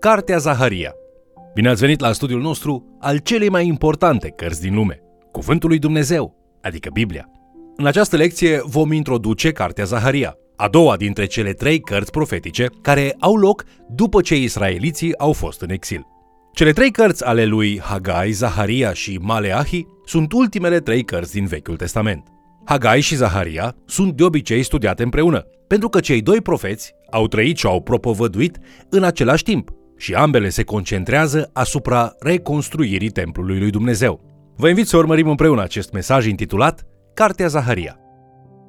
Cartea Zaharia. Bine ați venit la studiul nostru al celei mai importante cărți din lume, Cuvântul lui Dumnezeu, adică Biblia. În această lecție vom introduce Cartea Zaharia, a doua dintre cele trei cărți profetice care au loc după ce israeliții au fost în exil. Cele trei cărți ale lui Hagai, Zaharia și Maleahi sunt ultimele trei cărți din Vechiul Testament. Hagai și Zaharia sunt de obicei studiate împreună, pentru că cei doi profeți au trăit și au propovăduit în același timp și ambele se concentrează asupra reconstruirii templului lui Dumnezeu. Vă invit să urmărim împreună acest mesaj intitulat Cartea Zaharia.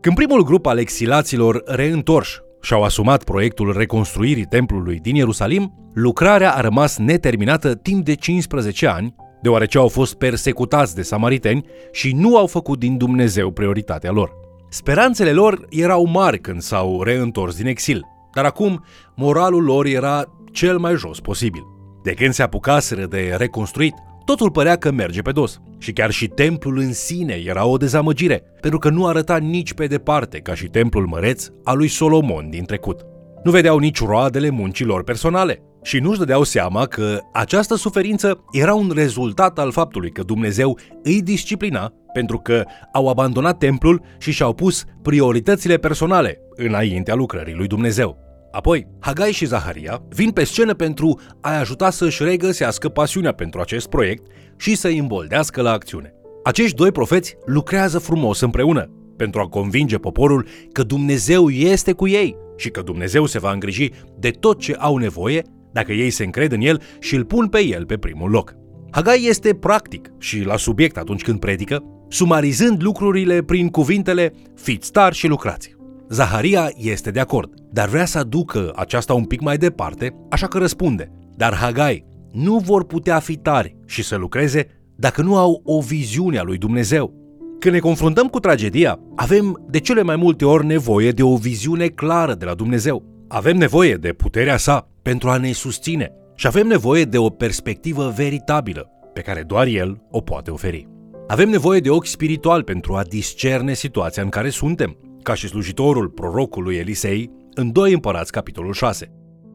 Când primul grup al exilaților reîntorși și-au asumat proiectul reconstruirii templului din Ierusalim, lucrarea a rămas neterminată timp de 15 ani, deoarece au fost persecutați de samariteni și nu au făcut din Dumnezeu prioritatea lor. Speranțele lor erau mari când s-au reîntors din exil, dar acum moralul lor era cel mai jos posibil. De când se apucaseră de reconstruit, totul părea că merge pe dos. Și chiar și templul în sine era o dezamăgire, pentru că nu arăta nici pe departe ca și templul măreț al lui Solomon din trecut. Nu vedeau nici roadele muncilor personale și nu-și dădeau seama că această suferință era un rezultat al faptului că Dumnezeu îi disciplina pentru că au abandonat templul și și-au pus prioritățile personale înaintea lucrării lui Dumnezeu. Apoi, Hagai și Zaharia vin pe scenă pentru a-i ajuta să-și regăsească pasiunea pentru acest proiect și să-i îmboldească la acțiune. Acești doi profeți lucrează frumos împreună pentru a convinge poporul că Dumnezeu este cu ei și că Dumnezeu se va îngriji de tot ce au nevoie dacă ei se încred în el și îl pun pe el pe primul loc. Hagai este practic și la subiect atunci când predică, sumarizând lucrurile prin cuvintele fiți tari și lucrați. Zaharia este de acord, dar vrea să aducă aceasta un pic mai departe, așa că răspunde. Dar Hagai nu vor putea fi tari și să lucreze dacă nu au o viziune a lui Dumnezeu. Când ne confruntăm cu tragedia, avem de cele mai multe ori nevoie de o viziune clară de la Dumnezeu. Avem nevoie de puterea sa pentru a ne susține și avem nevoie de o perspectivă veritabilă pe care doar El o poate oferi. Avem nevoie de ochi spiritual pentru a discerne situația în care suntem, ca și slujitorul prorocului Elisei în 2 Împărați, capitolul 6.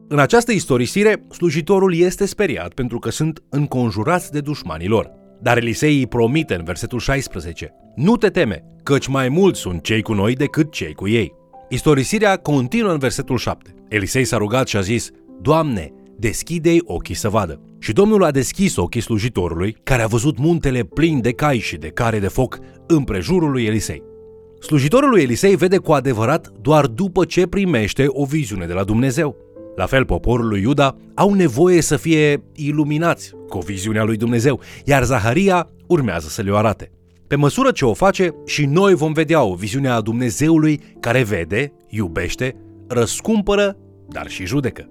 În această istorisire, slujitorul este speriat pentru că sunt înconjurați de dușmanii lor. Dar Elisei îi promite în versetul 16, Nu te teme, căci mai mulți sunt cei cu noi decât cei cu ei. Istorisirea continuă în versetul 7. Elisei s-a rugat și a zis, Doamne, deschide-i ochii să vadă. Și Domnul a deschis ochii slujitorului, care a văzut muntele plin de cai și de care de foc împrejurul lui Elisei. Slujitorul lui Elisei vede cu adevărat doar după ce primește o viziune de la Dumnezeu. La fel, poporul lui Iuda au nevoie să fie iluminați cu viziunea lui Dumnezeu, iar Zaharia urmează să le o arate. Pe măsură ce o face, și noi vom vedea o viziune a Dumnezeului care vede, iubește, răscumpără, dar și judecă.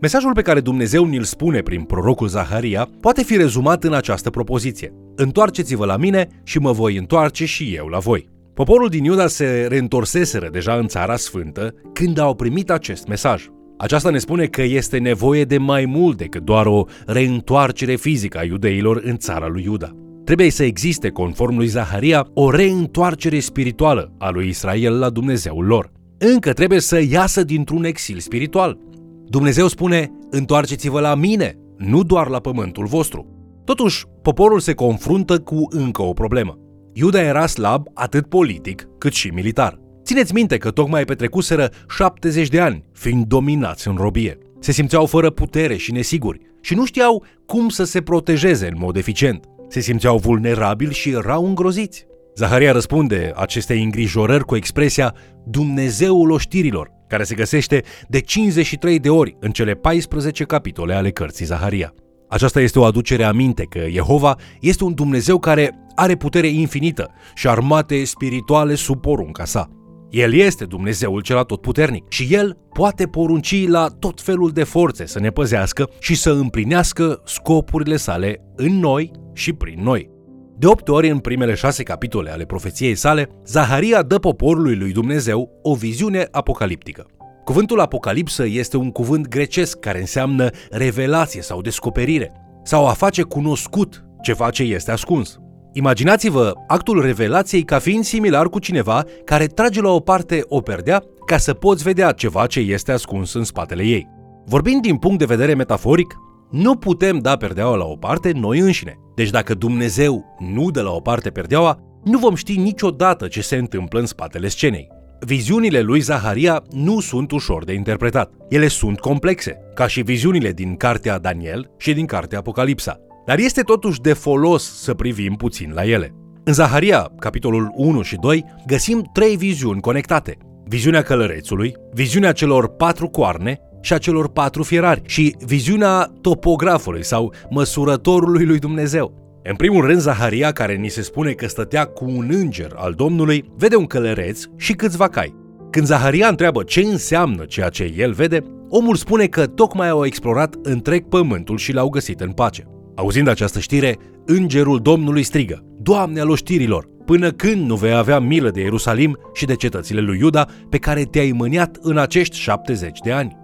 Mesajul pe care Dumnezeu ni-l spune prin prorocul Zaharia poate fi rezumat în această propoziție. Întoarceți-vă la mine și mă voi întoarce și eu la voi. Poporul din Iuda se reîntorseseră deja în țara sfântă când au primit acest mesaj. Aceasta ne spune că este nevoie de mai mult decât doar o reîntoarcere fizică a iudeilor în țara lui Iuda. Trebuie să existe, conform lui Zaharia, o reîntoarcere spirituală a lui Israel la Dumnezeul lor. Încă trebuie să iasă dintr-un exil spiritual. Dumnezeu spune, întoarceți-vă la mine, nu doar la pământul vostru. Totuși, poporul se confruntă cu încă o problemă. Iuda era slab atât politic cât și militar. Țineți minte că tocmai petrecuseră 70 de ani fiind dominați în robie. Se simțeau fără putere și nesiguri și nu știau cum să se protejeze în mod eficient. Se simțeau vulnerabili și erau îngroziți. Zaharia răspunde acestei îngrijorări cu expresia Dumnezeul oștirilor, care se găsește de 53 de ori în cele 14 capitole ale cărții Zaharia. Aceasta este o aducere aminte că Jehova este un Dumnezeu care are putere infinită și armate spirituale sub porunca sa. El este Dumnezeul cel atotputernic și El poate porunci la tot felul de forțe să ne păzească și să împlinească scopurile sale în noi și prin noi. De opt ori în primele șase capitole ale profeției sale, Zaharia dă poporului lui Dumnezeu o viziune apocaliptică. Cuvântul apocalipsă este un cuvânt grecesc care înseamnă revelație sau descoperire, sau a face cunoscut ceva ce este ascuns. Imaginați-vă actul revelației ca fiind similar cu cineva care trage la o parte o perdea ca să poți vedea ceva ce este ascuns în spatele ei. Vorbind din punct de vedere metaforic, nu putem da perdeaua la o parte noi înșine. Deci dacă Dumnezeu nu dă la o parte perdeaua, nu vom ști niciodată ce se întâmplă în spatele scenei. Viziunile lui Zaharia nu sunt ușor de interpretat. Ele sunt complexe, ca și viziunile din cartea Daniel și din cartea Apocalipsa. Dar este totuși de folos să privim puțin la ele. În Zaharia, capitolul 1 și 2, găsim trei viziuni conectate. Viziunea călărețului, viziunea celor patru coarne și a celor patru fierari și viziunea topografului sau măsurătorului lui Dumnezeu. În primul rând, Zaharia, care ni se spune că stătea cu un înger al Domnului, vede un călăreț și câțiva cai. Când Zaharia întreabă ce înseamnă ceea ce el vede, omul spune că tocmai au explorat întreg pământul și l-au găsit în pace. Auzind această știre, îngerul Domnului strigă, Doamne al oștirilor, până când nu vei avea milă de Ierusalim și de cetățile lui Iuda pe care te-ai mâniat în acești 70 de ani?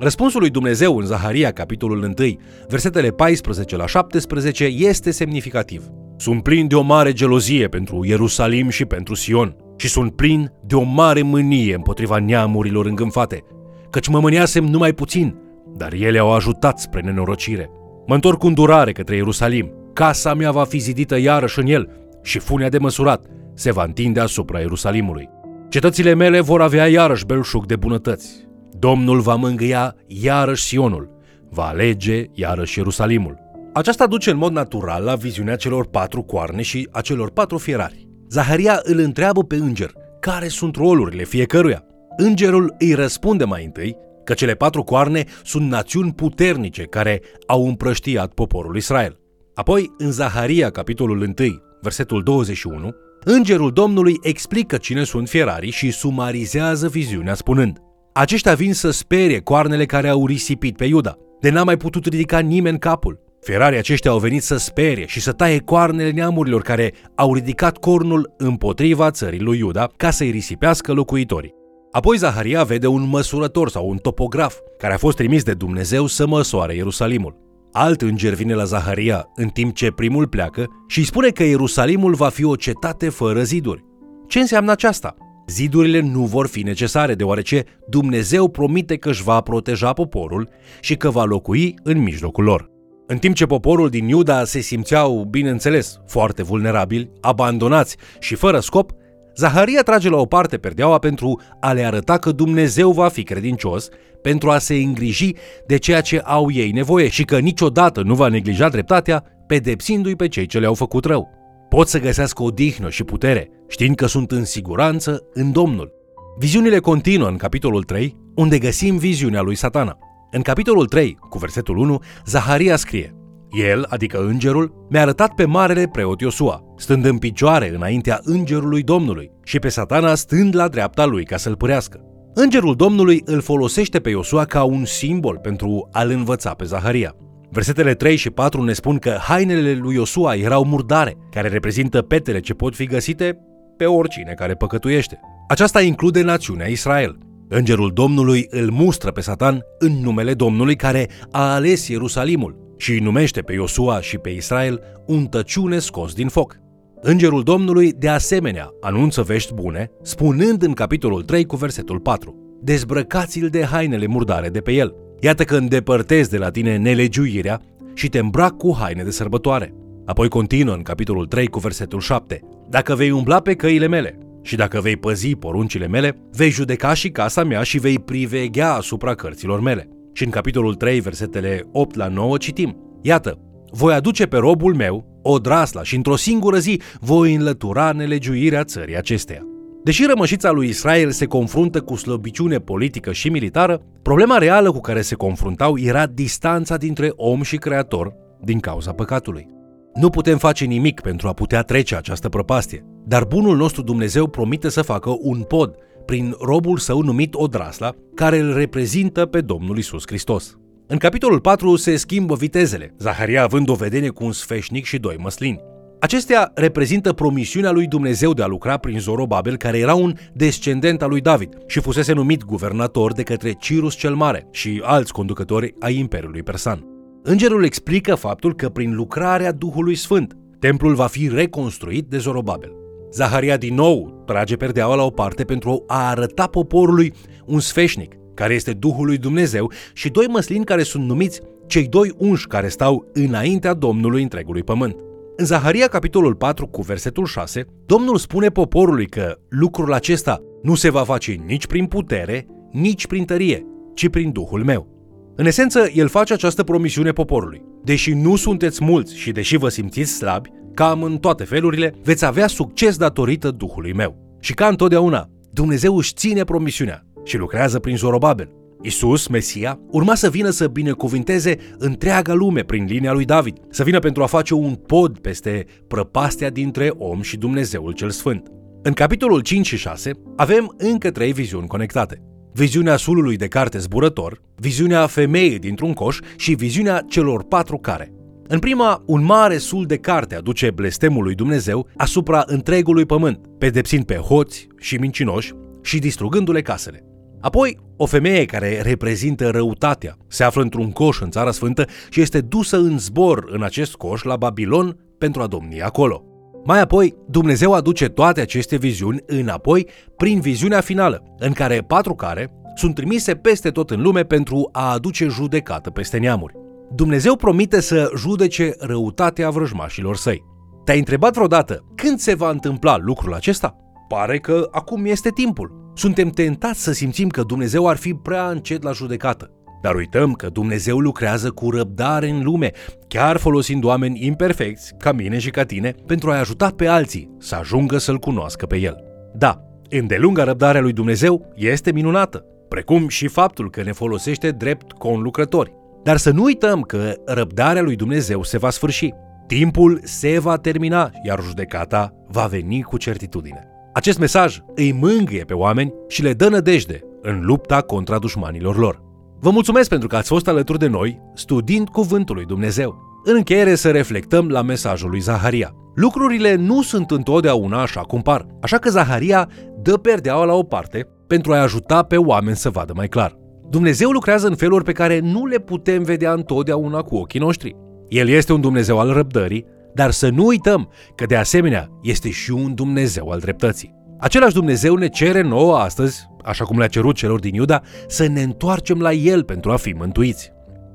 Răspunsul lui Dumnezeu în Zaharia, capitolul 1, versetele 14 la 17, este semnificativ. Sunt plin de o mare gelozie pentru Ierusalim și pentru Sion și sunt plin de o mare mânie împotriva neamurilor îngânfate, căci mă mâniasem numai puțin, dar ele au ajutat spre nenorocire. Mă întorc cu îndurare către Ierusalim, casa mea va fi zidită iarăși în el și funea de măsurat se va întinde asupra Ierusalimului. Cetățile mele vor avea iarăși belșug de bunătăți, Domnul va mângâia iarăși Sionul, va alege iarăși Ierusalimul. Aceasta duce în mod natural la viziunea celor patru coarne și a celor patru fierari. Zaharia îl întreabă pe înger care sunt rolurile fiecăruia. Îngerul îi răspunde mai întâi că cele patru coarne sunt națiuni puternice care au împrăștiat poporul Israel. Apoi, în Zaharia, capitolul 1, versetul 21, îngerul Domnului explică cine sunt fierarii și sumarizează viziunea spunând aceștia vin să sperie coarnele care au risipit pe Iuda, de n-a mai putut ridica nimeni capul. Ferarii aceștia au venit să sperie și să taie coarnele neamurilor care au ridicat cornul împotriva țării lui Iuda ca să-i risipească locuitorii. Apoi Zaharia vede un măsurător sau un topograf care a fost trimis de Dumnezeu să măsoare Ierusalimul. Alt înger vine la Zaharia în timp ce primul pleacă și îi spune că Ierusalimul va fi o cetate fără ziduri. Ce înseamnă aceasta? Zidurile nu vor fi necesare, deoarece Dumnezeu promite că își va proteja poporul și că va locui în mijlocul lor. În timp ce poporul din Iuda se simțeau, bineînțeles, foarte vulnerabili, abandonați și fără scop, Zaharia trage la o parte perdeaua pentru a le arăta că Dumnezeu va fi credincios, pentru a se îngriji de ceea ce au ei nevoie și că niciodată nu va neglija dreptatea, pedepsindu-i pe cei ce le-au făcut rău pot să găsească odihnă și putere, știind că sunt în siguranță în Domnul. Viziunile continuă în capitolul 3, unde găsim viziunea lui satana. În capitolul 3, cu versetul 1, Zaharia scrie El, adică îngerul, mi-a arătat pe marele preot Iosua, stând în picioare înaintea îngerului Domnului și pe satana stând la dreapta lui ca să-l părească. Îngerul Domnului îl folosește pe Iosua ca un simbol pentru a-l învăța pe Zaharia. Versetele 3 și 4 ne spun că hainele lui Iosua erau murdare, care reprezintă petele ce pot fi găsite pe oricine care păcătuiește. Aceasta include națiunea Israel. Îngerul Domnului îl mustră pe Satan în numele Domnului care a ales Ierusalimul și îi numește pe Iosua și pe Israel un tăciune scos din foc. Îngerul Domnului, de asemenea, anunță vești bune, spunând în capitolul 3 cu versetul 4 Dezbrăcați-l de hainele murdare de pe el, Iată că îndepărtezi de la tine nelegiuirea și te îmbrac cu haine de sărbătoare. Apoi continuă în capitolul 3 cu versetul 7. Dacă vei umbla pe căile mele și dacă vei păzi poruncile mele, vei judeca și casa mea și vei priveghea asupra cărților mele. Și în capitolul 3, versetele 8 la 9 citim. Iată, voi aduce pe robul meu o drasla și într-o singură zi voi înlătura nelegiuirea țării acesteia. Deși rămășița lui Israel se confruntă cu slăbiciune politică și militară, problema reală cu care se confruntau era distanța dintre om și creator din cauza păcatului. Nu putem face nimic pentru a putea trece această prăpastie, dar bunul nostru Dumnezeu promite să facă un pod prin robul său numit Odrasla, care îl reprezintă pe Domnul Isus Hristos. În capitolul 4 se schimbă vitezele, Zaharia având o vedenie cu un sfeșnic și doi măslini. Acestea reprezintă promisiunea lui Dumnezeu de a lucra prin Zorobabel, care era un descendent al lui David și fusese numit guvernator de către Cirus cel Mare și alți conducători ai Imperiului Persan. Îngerul explică faptul că prin lucrarea Duhului Sfânt, templul va fi reconstruit de Zorobabel. Zaharia din nou trage perdeaua la o parte pentru a arăta poporului un sfeșnic care este Duhul lui Dumnezeu, și doi măslini care sunt numiți cei doi unși care stau înaintea Domnului întregului pământ. În Zaharia, capitolul 4, cu versetul 6, Domnul spune poporului că lucrul acesta nu se va face nici prin putere, nici prin tărie, ci prin Duhul meu. În esență, el face această promisiune poporului. Deși nu sunteți mulți și deși vă simțiți slabi, cam în toate felurile, veți avea succes datorită Duhului meu. Și ca întotdeauna, Dumnezeu își ține promisiunea și lucrează prin Zorobabel. Isus, Mesia, urma să vină să binecuvinteze întreaga lume prin linia lui David, să vină pentru a face un pod peste prăpastea dintre om și Dumnezeul cel Sfânt. În capitolul 5 și 6 avem încă trei viziuni conectate. Viziunea sulului de carte zburător, viziunea femeii dintr-un coș și viziunea celor patru care. În prima, un mare sul de carte aduce blestemul lui Dumnezeu asupra întregului pământ, pedepsind pe hoți și mincinoși și distrugându-le casele. Apoi, o femeie care reprezintă răutatea se află într-un coș în Țara Sfântă și este dusă în zbor în acest coș la Babilon pentru a domni acolo. Mai apoi, Dumnezeu aduce toate aceste viziuni înapoi prin viziunea finală, în care patru care sunt trimise peste tot în lume pentru a aduce judecată peste neamuri. Dumnezeu promite să judece răutatea vrăjmașilor săi. Te-ai întrebat vreodată când se va întâmpla lucrul acesta? Pare că acum este timpul. Suntem tentați să simțim că Dumnezeu ar fi prea încet la judecată. Dar uităm că Dumnezeu lucrează cu răbdare în lume, chiar folosind oameni imperfecți, ca mine și ca tine, pentru a-i ajuta pe alții să ajungă să-L cunoască pe El. Da, îndelunga răbdarea lui Dumnezeu este minunată, precum și faptul că ne folosește drept conlucrători. Dar să nu uităm că răbdarea lui Dumnezeu se va sfârși. Timpul se va termina, iar judecata va veni cu certitudine. Acest mesaj îi mângâie pe oameni și le dă nădejde în lupta contra dușmanilor lor. Vă mulțumesc pentru că ați fost alături de noi studiind Cuvântul lui Dumnezeu. În încheiere să reflectăm la mesajul lui Zaharia. Lucrurile nu sunt întotdeauna așa cum par, așa că Zaharia dă perdeaua la o parte pentru a-i ajuta pe oameni să vadă mai clar. Dumnezeu lucrează în feluri pe care nu le putem vedea întotdeauna cu ochii noștri. El este un Dumnezeu al răbdării, dar să nu uităm că de asemenea este și un Dumnezeu al dreptății. Același Dumnezeu ne cere nouă astăzi, așa cum le-a cerut celor din Iuda, să ne întoarcem la El pentru a fi mântuiți.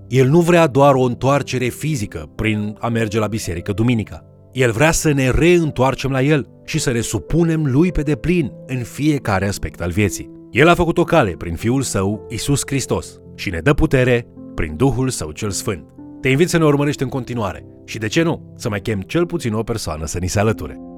El nu vrea doar o întoarcere fizică prin a merge la biserică duminica. El vrea să ne reîntoarcem la El și să ne supunem Lui pe deplin în fiecare aspect al vieții. El a făcut o cale prin Fiul Său, Isus Hristos, și ne dă putere prin Duhul Său cel Sfânt. Te invit să ne urmărești în continuare și, de ce nu, să mai chem cel puțin o persoană să ni se alăture.